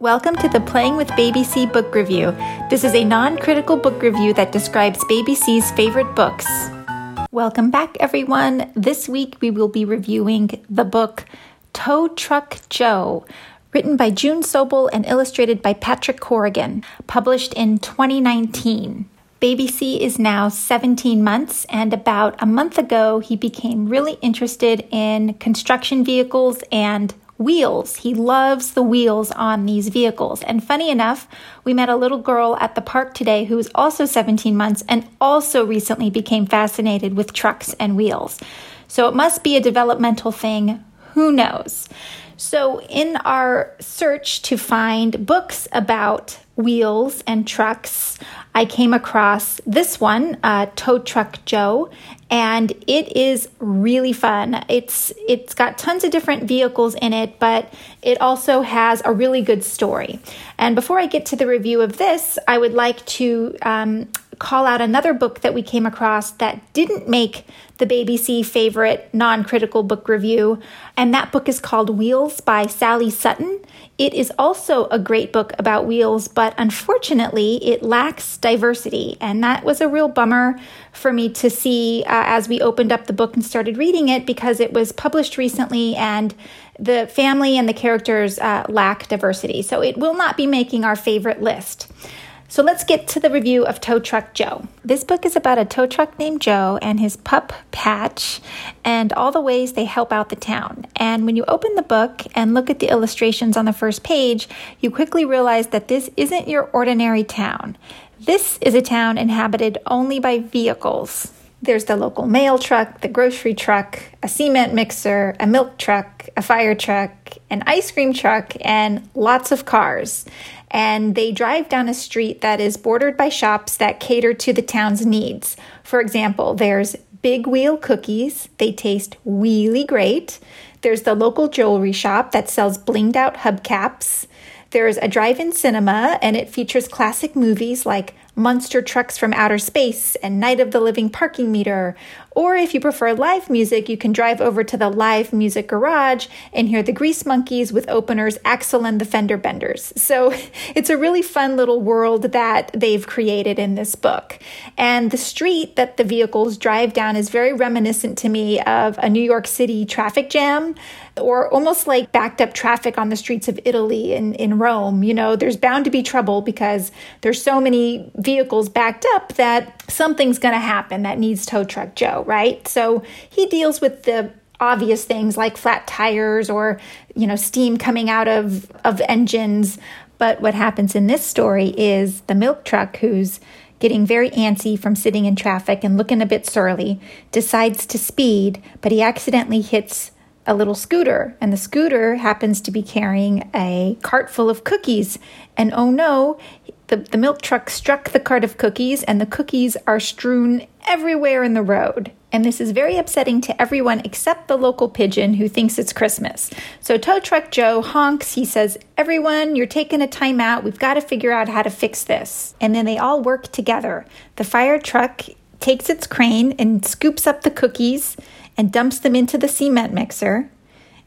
Welcome to the Playing with Baby C book review. This is a non critical book review that describes Baby C's favorite books. Welcome back, everyone. This week we will be reviewing the book Tow Truck Joe, written by June Sobel and illustrated by Patrick Corrigan, published in 2019. Baby C is now 17 months, and about a month ago, he became really interested in construction vehicles and wheels. He loves the wheels on these vehicles. And funny enough, we met a little girl at the park today who is also 17 months and also recently became fascinated with trucks and wheels. So it must be a developmental thing. Who knows? So, in our search to find books about wheels and trucks, I came across this one, uh, Tow Truck Joe, and it is really fun. It's it's got tons of different vehicles in it, but it also has a really good story. And before I get to the review of this, I would like to um, call out another book that we came across that didn't make the Baby C favorite non critical book review, and that book is called Wheels by Sally Sutton. It is also a great book about wheels, but unfortunately, it lacks diversity, and that was a real bummer for me to see uh, as we opened up the book and started reading it because it was published recently and the family and the characters uh, lack diversity. So it will not be making our favorite list. So let's get to the review of Tow Truck Joe. This book is about a tow truck named Joe and his pup Patch and all the ways they help out the town. And when you open the book and look at the illustrations on the first page, you quickly realize that this isn't your ordinary town. This is a town inhabited only by vehicles. There's the local mail truck, the grocery truck, a cement mixer, a milk truck, a fire truck, an ice cream truck, and lots of cars and they drive down a street that is bordered by shops that cater to the town's needs. For example, there's Big Wheel Cookies, they taste really great. There's the local jewelry shop that sells blinged out hubcaps. There's a drive in cinema, and it features classic movies like Monster Trucks from Outer Space and Night of the Living Parking Meter. Or if you prefer live music, you can drive over to the Live Music Garage and hear the Grease Monkeys with openers Axel and the Fender Benders. So it's a really fun little world that they've created in this book. And the street that the vehicles drive down is very reminiscent to me of a New York City traffic jam or almost like backed up traffic on the streets of Italy and in Rome. You know, there's bound to be trouble because there's so many vehicles backed up that something's going to happen that needs tow truck Joe, right? So he deals with the obvious things like flat tires or you know steam coming out of of engines but what happens in this story is the milk truck who's getting very antsy from sitting in traffic and looking a bit surly decides to speed but he accidentally hits a little scooter, and the scooter happens to be carrying a cart full of cookies. And oh no, the, the milk truck struck the cart of cookies, and the cookies are strewn everywhere in the road. And this is very upsetting to everyone except the local pigeon who thinks it's Christmas. So Tow Truck Joe honks. He says, Everyone, you're taking a time out. We've got to figure out how to fix this. And then they all work together. The fire truck takes its crane and scoops up the cookies and dumps them into the cement mixer.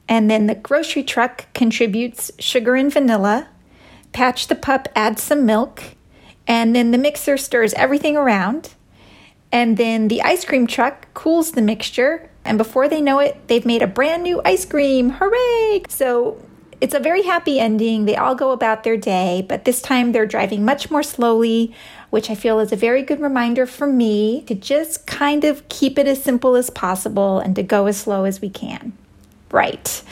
And then the grocery truck contributes sugar and vanilla. Patch the pup adds some milk. And then the mixer stirs everything around. And then the ice cream truck cools the mixture. And before they know it, they've made a brand new ice cream. Hooray! So it's a very happy ending. They all go about their day, but this time they're driving much more slowly, which I feel is a very good reminder for me to just kind of keep it as simple as possible and to go as slow as we can. Right.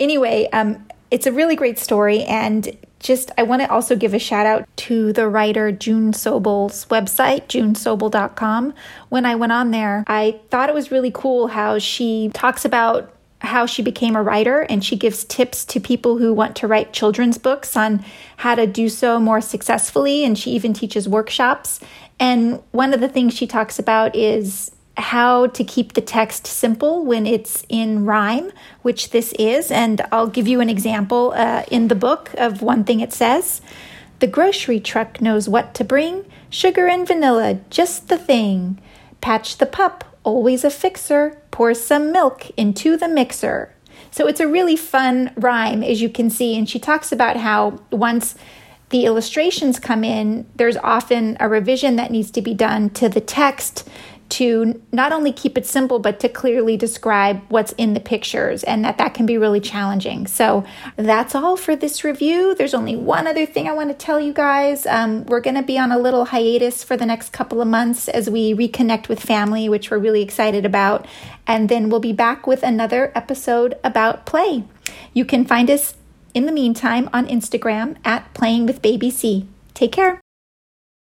Anyway, um, it's a really great story, and just I want to also give a shout out to the writer June Sobel's website, junesobel.com. When I went on there, I thought it was really cool how she talks about how she became a writer and she gives tips to people who want to write children's books on how to do so more successfully and she even teaches workshops and one of the things she talks about is how to keep the text simple when it's in rhyme, which this is. And I'll give you an example uh, in the book of one thing it says. The grocery truck knows what to bring sugar and vanilla, just the thing. Patch the pup, always a fixer. Pour some milk into the mixer. So it's a really fun rhyme, as you can see. And she talks about how once the illustrations come in, there's often a revision that needs to be done to the text to not only keep it simple but to clearly describe what's in the pictures and that that can be really challenging. So that's all for this review. There's only one other thing i want to tell you guys. Um, we're going to be on a little hiatus for the next couple of months as we reconnect with family which we're really excited about. And then we'll be back with another episode about play. You can find us in the meantime on instagram at playing with baby c. Take care